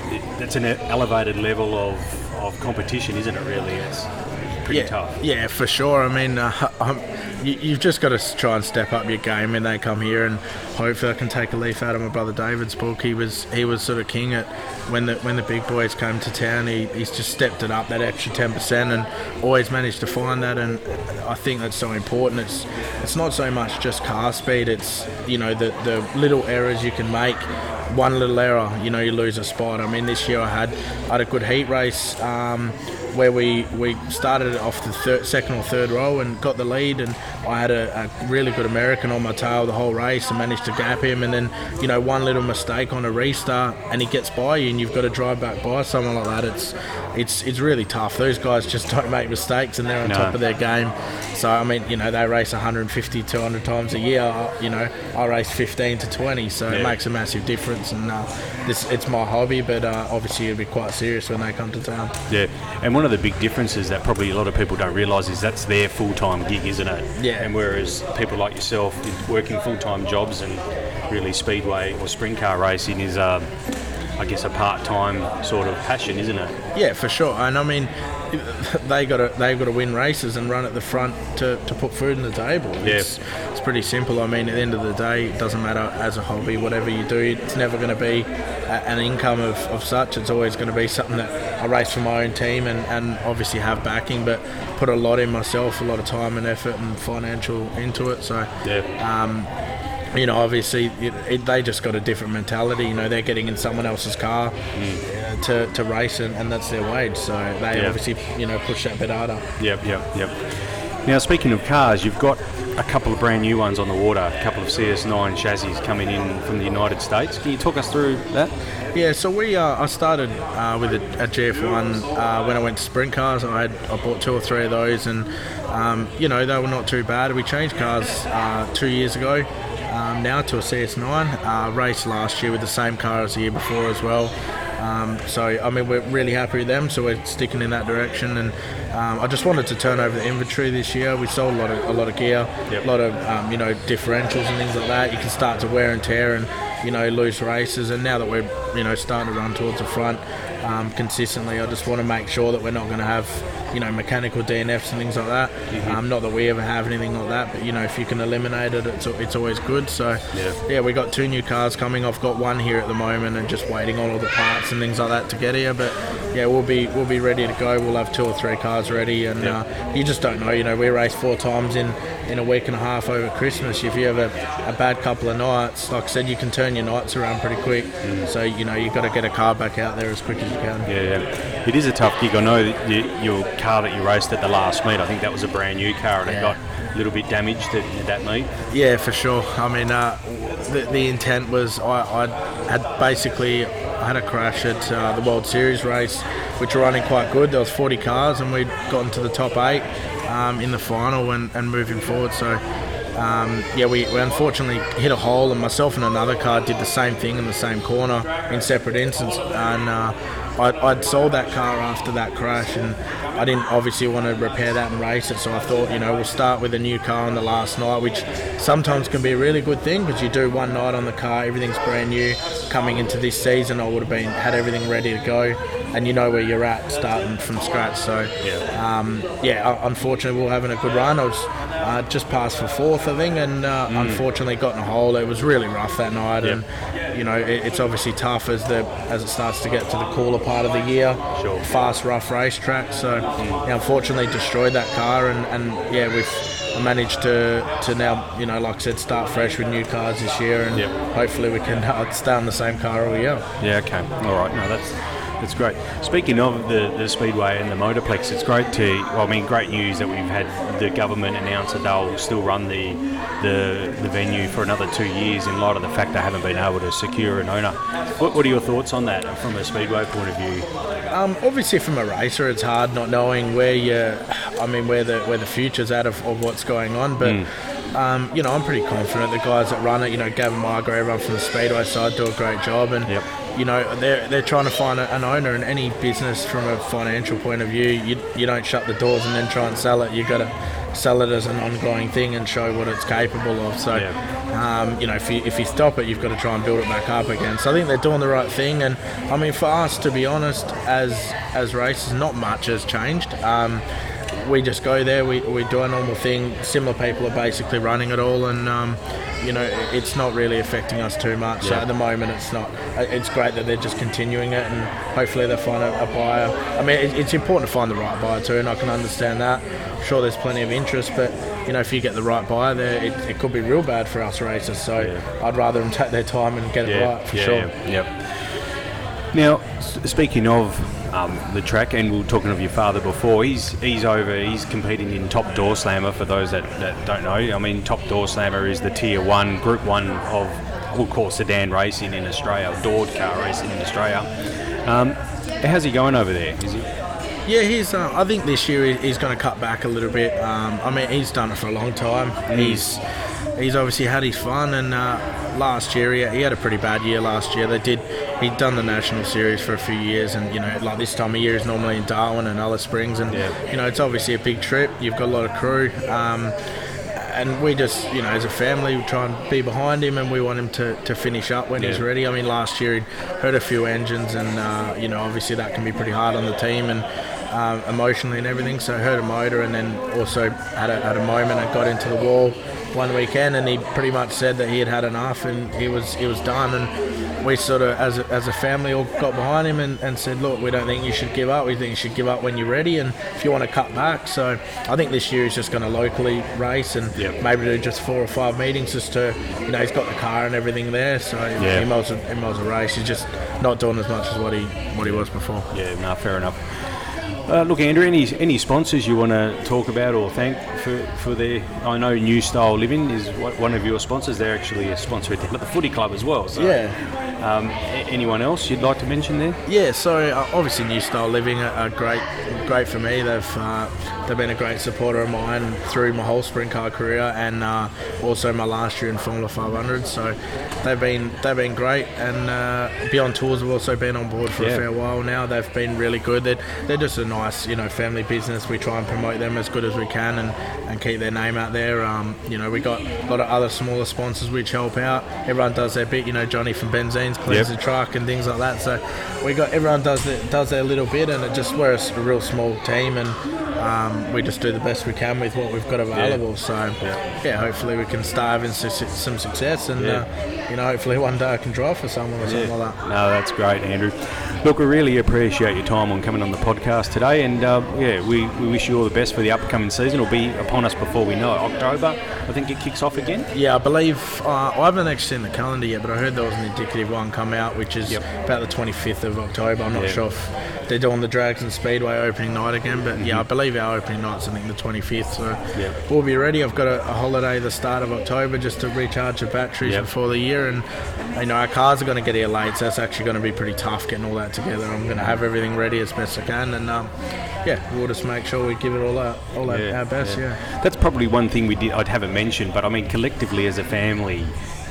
It, that's an elevated level of, of competition, isn't it? Really, it's pretty yeah, tough. Yeah, for sure. I mean, [laughs] uh, you, you've just got to try and step up your game when they come here, and hopefully, I can take a leaf out of my brother David's book. He was he was sort of king at when the when the big boys came to town. He, he's just stepped it up that extra ten percent, and always managed to find that. And I think that's so important. It's it's not so much just car speed. It's you know the the little errors you can make one little error, you know, you lose a spot. I mean, this year I had I had a good heat race um, where we, we started off the second or third row and got the lead, and I had a, a really good American on my tail the whole race and managed to gap him. And then, you know, one little mistake on a restart and he gets by you, and you've got to drive back by someone like that. It's it's it's really tough. Those guys just [laughs] don't make mistakes, and they're on No. top of their game. So I mean, you know, they race 150, 200 times a year. I- You know, I race 15 to 20, so it makes a massive difference. And uh, this it's my hobby, but uh, obviously it'll be quite serious when they come to town. Yeah, and one of the big differences that probably a lot of people don't realise is that's their full time gig, isn't it? Yeah. And whereas people like yourself working full time jobs and really speedway or sprint car racing is, um, I guess, a part time sort of passion, isn't it? Yeah, for sure. And I mean, they got to they got to win races and run at the front to, to put food on the table. Yeah. It's, it's pretty simple. I mean, at the end of the day, it doesn't matter as a hobby, whatever you do, it's never going to be a, an income of, of such. It's always going to be something that I race for my own team and, and obviously have backing, but put a lot in myself, a lot of time and effort and financial into it. So Yeah. um, you know, obviously it, it, they just got a different mentality. You know, they're getting in someone else's car uh, to, to race, and, and that's their wage. So they Yeah. obviously, you know, push that bit harder. Yep, yep, yep. Now, speaking of cars, you've got a couple of brand new ones on the water, a couple of CS9 chassis coming in from the United States. Can you talk us through that? Yeah, so we uh, I started uh, with a, a GF1 uh, when I went to sprint cars. I had I bought two or three of those, and um, you know they were not too bad. We changed cars uh, two years ago. Um, now to a CS9. Uh, raced last year with the same car as the year before as well. Um, so I mean we're really happy with them. So we're sticking in that direction, and um, I just wanted to turn over the inventory this year. We sold a lot of a lot of gear, Yep. a lot of um, you know differentials and things like that. You can start to wear and tear and you know lose races. And now that we're you know starting to run towards the front, um, consistently. I just want to make sure that we're not going to have, you know, mechanical DNFs and things like that. Um, not that we ever have anything like that, but you know, if you can eliminate it, it's, it's always good. So Yeah. we got two new cars coming. I've got one here at the moment, and just waiting on all the parts and things like that to get here. But yeah, we'll be we'll be ready to go. We'll have two or three cars ready, and Yeah. uh, you just don't know. You know, we race four times in in a week and a half over Christmas. If you have a, a bad couple of nights, like I said, you can turn your nights around pretty quick. So you know, you've got to get a car back out there as quick as you can. Yeah, yeah. It is a tough gig. I know that you, your car that you raced at the last meet, I think that was a brand new car and it got a little bit damaged at, at that meet. Yeah, for sure. I mean, uh, the, the intent was I, I had basically I had a crash at uh, the World Series race, which were running quite good. There was 40 cars, and we'd gotten to the top eight um, in the final and, and moving forward. So. Um, yeah, we, we unfortunately hit a hole, and myself and another car did the same thing in the same corner in separate instances. And uh, I'd, I'd sold that car after that crash, and I didn't obviously want to repair that and race it. So I thought, you know, we'll start with a new car on the last night, which sometimes can be a really good thing because you do one night on the car, everything's brand new. Coming into this season, I would have been had everything ready to go, and you know where you're at starting from scratch. So Yeah. um, yeah, unfortunately, we we're having a good run. I was uh, just passed for fourth, I think, and uh, unfortunately got in a hole. It was really rough that night, and you know it, it's obviously tough as the as it starts to get to the cooler part of the year. Sure. Fast, rough racetrack. So yeah, unfortunately, destroyed that car, and, and yeah, we've managed to to now you know like I said, start fresh with new cars this year, and Yep. hopefully we can uh, stay on the same car all year. Yeah, okay. All right. No, that's that's great. Speaking of the, the Speedway and the Motorplex, it's great to, well, I mean, great news that we've had the government announce that they'll still run the, the, the venue for another two years in light of the fact they haven't been able to secure an owner. What, what are your thoughts on that from a Speedway point of view? Um, obviously, from a racer, it's hard not knowing where you, I mean, where the where the future's at of, of what's going on. But um, you know, I'm pretty confident the guys that run it, you know, Gavin Margaret, everyone from the Speedway side, do a great job. And Yep. You know, they're they're trying to find a, an owner in any business from a financial point of view. You you don't shut the doors and then try and sell it. You got to sell it as an ongoing thing and show what it's capable of. So. Um, you know, if you if you stop it, you've got to try and build it back up again. So I think they're doing the right thing, and I mean, for us, to be honest, as as racers, not much has changed. Um, we just go there, we, we do our normal thing. Similar people are basically running it all, and um, you know, it's not really affecting us too much. So at the moment, it's not. It's great that they're just continuing it, and hopefully they'll find a, a buyer. I mean, it, it's important to find the right buyer too, and I can understand that. I'm sure, there's plenty of interest, but you know, if you get the right buyer there, it, it could be real bad for us racers. So I'd rather them take their time and get it right for yeah, sure. yeah, Yep. Now, speaking of um, the track, and we were talking of your father before, he's he's over, he's competing in Top Door Slammer. For those that, that don't know, I mean, Top Door Slammer is the Tier One, Group One of we'll call sedan racing in Australia, doored car racing in Australia. Um, how's he going over there? Is he? Yeah, he's. Uh, I think this year he's going to cut back a little bit. Um, I mean, he's done it for a long time. He's he's obviously had his fun, and uh, last year he, he had a pretty bad year. Last year they did. He'd done the national series for a few years, and you know, like this time of year is normally in Darwin and Alice Springs, and Yeah. you know, it's obviously a big trip. You've got a lot of crew. Um, and we just, you know, as a family, we try and be behind him, and we want him to, to finish up when he's ready. I mean, last year he'd hurt a few engines, and uh, you know, obviously that can be pretty hard on the team and um, emotionally and everything. So hurt a motor, and then also had a, had a moment and got into the wall one weekend, and he pretty much said that he had had enough, and he was he was done. And we sort of, as a, as a family, all got behind him and, and said, look, we don't think you should give up. We think you should give up when you're ready, and if you want to cut back. So I think this year he's just going to locally race and Yep. maybe do just four or five meetings just to, you know, he's got the car and everything there, so Yeah. he might as well, he might as race. He's just not doing as much as what he what he was before. Yeah, no, fair enough. Uh, look, Andrew, any any sponsors you want to talk about or thank for, for their? I know Nu Style Living is one of your sponsors. They're actually a sponsor at the Footy Club as well. So, Yeah. Um, anyone else you'd like to mention there? Yeah, so uh, obviously Nu Style Living, a, a great great for me. They've uh, they've been a great supporter of mine through my whole sprint car career and uh, also my last year in Formula 500. So they've been they've been great. And uh, Beyond Tours have also been on board for Yeah. a fair while now. They've been really good. They're, they're just a nice you know family business. We try and promote them as good as we can and, and keep their name out there. Um, you know we got a lot of other smaller sponsors which help out. Everyone does their bit. You know Johnny from Benzine's cleans Yep. the truck and things like that. So we got everyone does their, does their little bit, and it just we're a real small team, and um, we just do the best we can with what we've got available. So yeah. hopefully we can su- su- some success, and Yeah. uh, you know hopefully one day I can drive for someone or something like that. No, that's great, Andrew. Look, we really appreciate your time on coming on the podcast today, and uh, yeah, we, we wish you all the best for the upcoming season. It'll be upon us before we know it. October, I think it kicks off again. Yeah, I believe uh, I haven't actually seen the calendar yet, but I heard there was an indicative one come out, which is about the 25th of October. I'm not Yeah. sure if they're doing the Drags and Speedway opening night again, but yeah, I believe our opening night's I think the 25th. So Mm-hmm. We'll be ready. I've got a, a holiday the start of October just to recharge the batteries Yep. before the year, and you know our cars are going to get here late, so that's actually going to be pretty tough getting all that together. I'm going to have everything ready as best I can, and um, yeah, we'll just make sure we give it all our all our, our best. yeah. That's probably one thing we did. I'd haven't mentioned, but I mean, collectively as a family,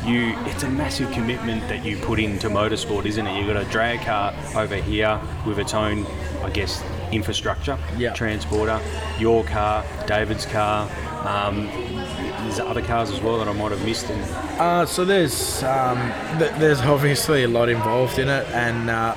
you it's a massive commitment that you put into motorsport, isn't it? You've got a drag car over here with its own, I guess, infrastructure, Yeah. transporter, your car, David's car. Um, there's other cars as well that I might have missed. And Uh, so there's um, th- there's obviously a lot involved in it, and uh,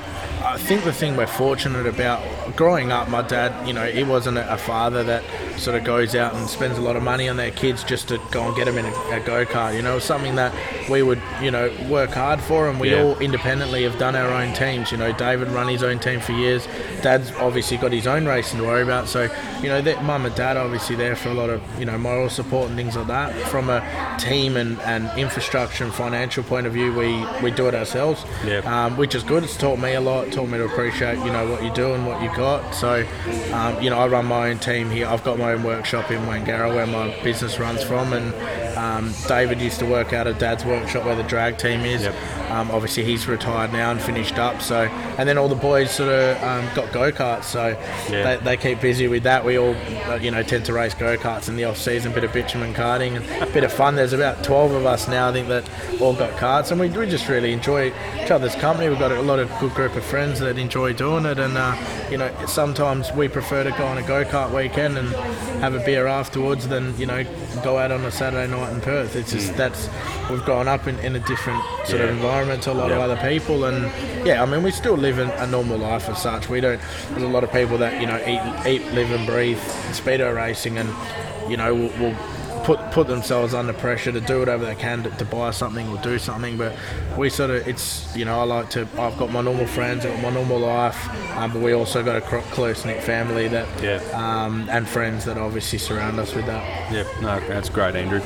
think the thing we're fortunate about growing up, my dad, you know, he wasn't a, father that sort of goes out and spends a lot of money on their kids just to go and get them in a, a go kart. You know, something that we would, you know, work hard for, and we Yeah. all independently have done our own teams. You know, David run his own team for years. Dad's obviously got his own racing to worry about. So, you know, that mum and dad obviously there for a lot of, you know, moral support and things like that. From a team and, and infrastructure and financial point of view, we, we do it ourselves, Yeah. um, which is good. It's taught me a lot, taught me to appreciate, you know, what you do and what you got. So, um, you know, I run my own team here. I've got my own workshop in Wangara where my business runs from, and um, David used to work out of Dad's workshop where the drag team is. Yep. Um, obviously, he's retired now and finished up. So, and then all the boys sort of um, got go karts, so Yeah. they, they keep busy with that. We all, uh, you know, tend to race go karts in the off season, bit of bitumen karting and a [laughs] bit of fun. There's about 12 of us now, I think, that all got karts, and we, we just really enjoy each other's company. We've got a lot of good group of friends that enjoy doing it, and uh, you know, sometimes we prefer to go on a go kart weekend and have a beer afterwards than you know go out on a Saturday night in Perth. It's just that's we've grown up in, in a different sort of environment to a lot Yeah. of other people, and yeah, I mean we still live in a normal life as such. We don't. There's a lot of people that you know eat, eat, live and breathe speedo racing, and you know will, will put put themselves under pressure to do whatever they can to, to buy something or do something. But we sort of it's you know I like to. I've got my normal friends, I've got my normal life, um, but we also got a close knit family that Yeah. um, and friends that obviously surround us with that. Yep, no, that's great, Andrew.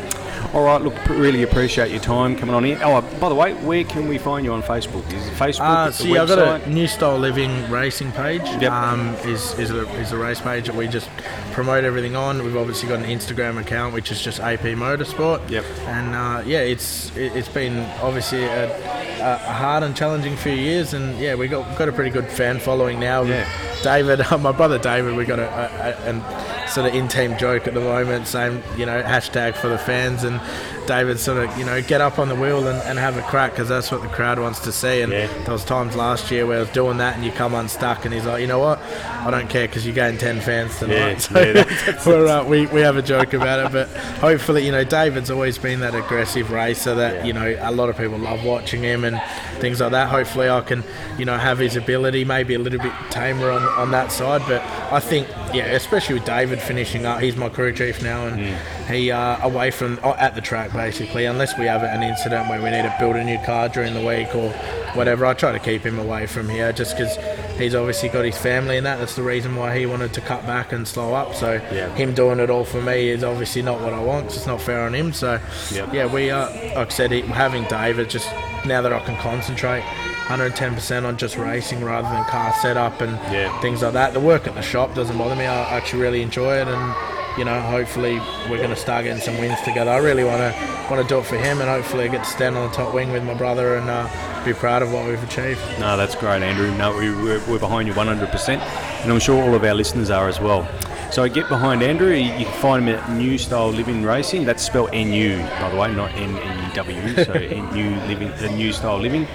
All right, look, really appreciate your time coming on here. Oh, by the way, where can we find you on Facebook? Is it Facebook? Uh, yeah, I've got a Nu Style Living racing page. Yep. Um, is is a, is a race page that we just promote everything on. We've obviously got an Instagram account which is just AP Motorsport. Yep. And uh, yeah, it's it, it's been obviously a, a hard and challenging few years, and yeah, we got got a pretty good fan following now. Yeah. David, [laughs] my brother David, we got a, a, a an sort of in-team joke at the moment, saying you know hashtag for the fans, and David sort of you know get up on the wheel and, and have a crack because that's what the crowd wants to see. And Yeah. there was times last year where I was doing that and you come unstuck, and he's like, you know what, I don't care because you're gained ten fans tonight. Yeah, so yeah, [laughs] we're, uh, we we have a joke about it, but hopefully you know David's always been that aggressive racer that you know a lot of people love watching him and things like that. Hopefully I can you know have his ability, maybe a little bit tamer on on that side, but I think yeah, especially with David finishing up, he's my crew chief now, and he uh, away from oh, at the track basically, unless we have an incident where we need to build a new car during the week or whatever. I try to keep him away from here just because he's obviously got his family and that. That's the reason why he wanted to cut back and slow up. So Yeah. him doing it all for me is obviously not what I want. it's not fair on him. So Yep. yeah, we are. Like I said, having David just now that I can concentrate. 110% on just racing rather than car setup and Yeah. things like that. The work at the shop doesn't bother me. I actually really enjoy it, and you know, hopefully we're going to start getting some wins together. I really want to want to do it for him, and hopefully I get to stand on the top wing with my brother and uh, be proud of what we've achieved. No, that's great, Andrew. No, we, we're, we're behind you 100%, and I'm sure all of our listeners are as well. So get behind Andrew. You can find him at Nu Style Living Racing. That's spelled N-U, by the way, not N-E-W. So [laughs] Nu Living, uh, Nu Style Living.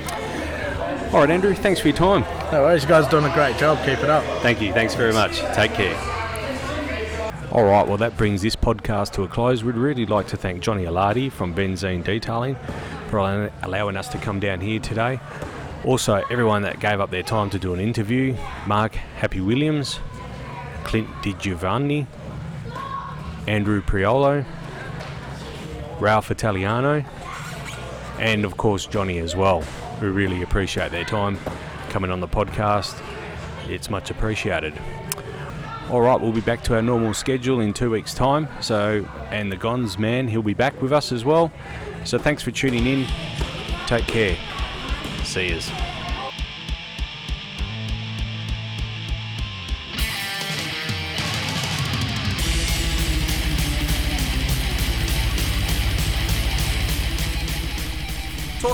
All right, Andrew. Thanks for your time. No worries, you guys are doing a great job. Keep it up. Thank you. Thanks very much. Take care. All right, well, that brings this podcast to a close. We'd really like to thank Johnny Alardi from Benzine Detailing for allowing us to come down here today. Also, everyone that gave up their time to do an interview Mark Happy Williams, Clint Di Giovanni, Andrew Priolo, Ralph Italiano, and of course, Johnny as well. We really appreciate their time coming on the podcast. It's much appreciated. All right, we'll be back to our normal schedule in two weeks' time. So, and the Gons man, he'll be back with us as well. So, thanks for tuning in. Take care. See yous.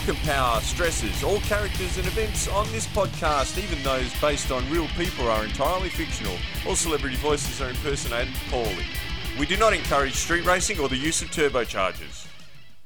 And Power stresses all characters and events on this podcast, even those based on real people, are entirely fictional. All celebrity voices are impersonated poorly. We do not encourage street racing or the use of turbochargers.